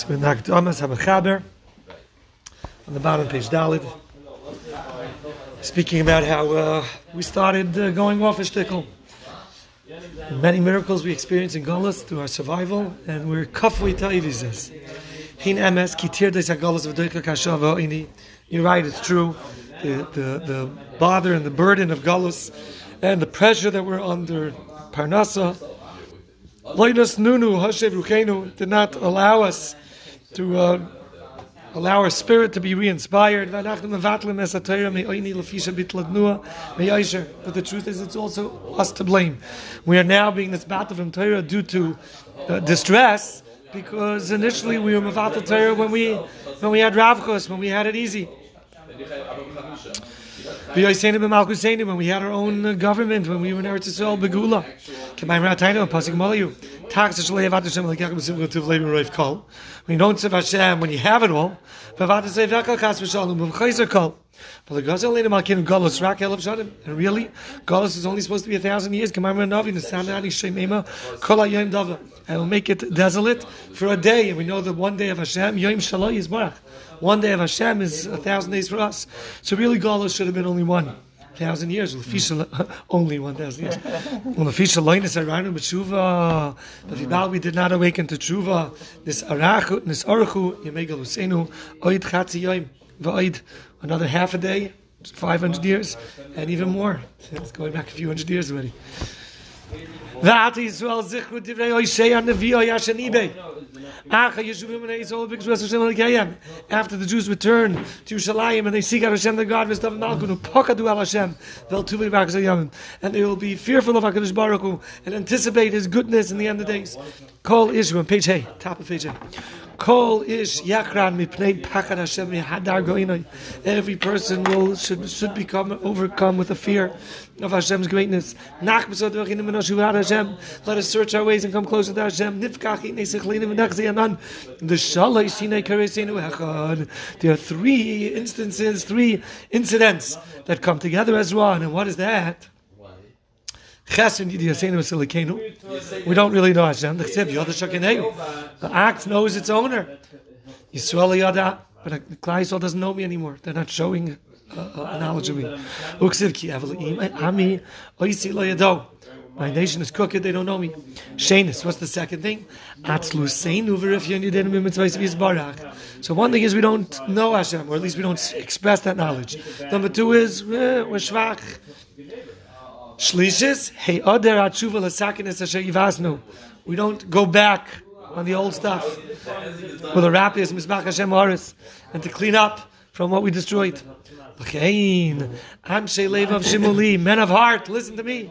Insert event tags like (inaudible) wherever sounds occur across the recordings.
So in Nakdamas have a chaber on the bottom page Dalid, speaking about how uh, we started uh, going off a shtickle. Many miracles we experienced in Golas through our survival, and we're kafui ta'ivizes. Hin emes kitir des Golas of kashava ini. You're right, it's true. The, the, the bother and the burden of Golas and the pressure that we're under, Parnasa, Loinas Nunu Hashev Rukenu did not allow us to uh, allow our spirit to be re-inspired. But the truth is, it's also us to blame. We are now being this battle from Torah due to uh, distress because initially we were Mavatal Torah when we when we had Ravchos, when we had it easy. When we had our own government, when we were in Eretz Yisrael, Begula. When you don't serve Hashem, when you have it all, and really, Galus is only supposed to be a thousand years. And will make it desolate for a day. And we know that one day of Hashem, Yom Shalom is One day of Hashem is a thousand days for us. So really, Galus should have been only one thousand years. (laughs) Only one thousand years. Well, if we did not awaken to tshuva, this arachu, this arachu, yemegel usenu, oid chatzi v'oid another half a day, five hundred years, and even more. It's going back a few hundred years already. After the Jews return to Yerushalayim and they seek out Hashem, the God, and they will be fearful of HaKadosh Baruch Hu and anticipate His goodness in the end of days. Call Israel, page A, top of page A. Kol ish yakran mipnei pachad Hashem hadar goinoi. Every person will should should become overcome with a fear of Hashem's greatness. Nach Hashem. Let us search our ways and come closer to Hashem. Nifkach The shalai There are three instances, three incidents that come together as one. And what is that? We don't really know Hashem. The act knows its owner. Yisrael Yada, but the Klai doesn't know me anymore. They're not showing uh, uh, knowledge of me. My nation is crooked, they don't know me. What's the second thing? So one thing is we don't know Hashem, or at least we don't express that knowledge. Number two is eh, we're shvach. Shlishis, hey yivasnu. We don't go back on the old stuff with a rapias misbach Hashem Horis and to clean up from what we destroyed. Anshe lev of shimuli, men of heart, listen to me.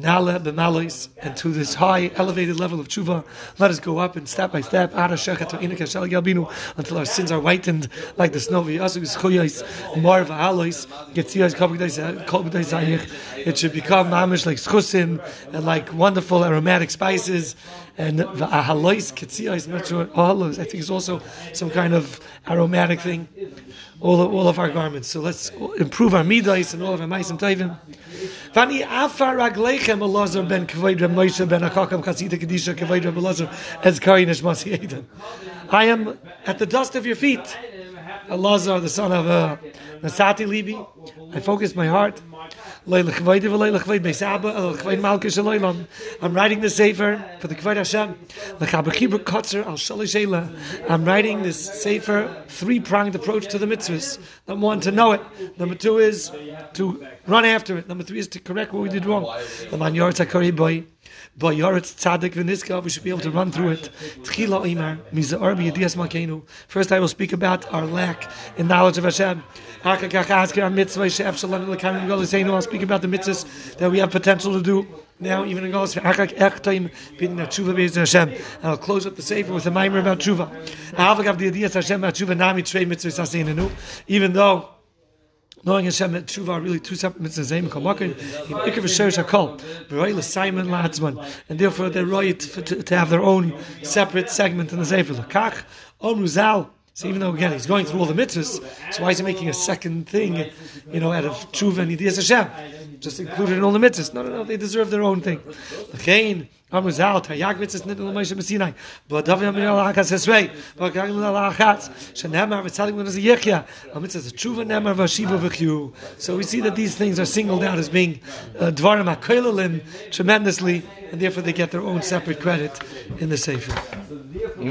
nala b'malos, and to this high, elevated level of tshuva. Let us go up and step by step, until our sins are whitened like the snow. It should become mamish like schusim and like wonderful aromatic spices. And ahalois ketziyos, I'm not sure. I think it's also some kind of aromatic thing. All of, all of our garments. So let's improve our midas and all of our maisim taivim. Vani afar raglechem Elazar ben Kavoid Reb Moshe ben Akakam Chasida Kedisha Kavoid Reb Elazar as Karinish Masi Eden. I am at the dust of your feet. Elazar, the son of uh, Nasati Libi. I focus my heart. I'm writing the Sefer for the Kvod Hashem. I'm writing this Sefer three-pronged approach to the mitzvahs. Number one, to know it. Number two is to run after it. Number three is to correct what we did wrong. By Yoretz Tzadik V'Niska, we should be able to run through it. First, I will speak about our lack in knowledge of Hashem. I'll speak about the mitzvahs that we have potential to do. Now, even in Golos, Hashem. I'll close up the Sefer with a mimer about Tshuva. Even though Knowing Hashem and tshuva are really two separate mitzvahs. Zayin kamakin in ikar v'sherish hakol. V'roy Simon Latzman, and therefore they're right to, to, have their own separate segment in the Sefer. Lakach Omruzal. So even though again he's going through all the mitzvahs, so why is he making a second thing, you know, out of tshuva and idiyas Hashem? Just included in all the mitzvahs. No, no, no. They deserve their own thing. B'Sinai. But. So we see that these things are singled out as being uh, Dvarim HaKoilalim tremendously, and therefore they get their own separate credit in the Sefer.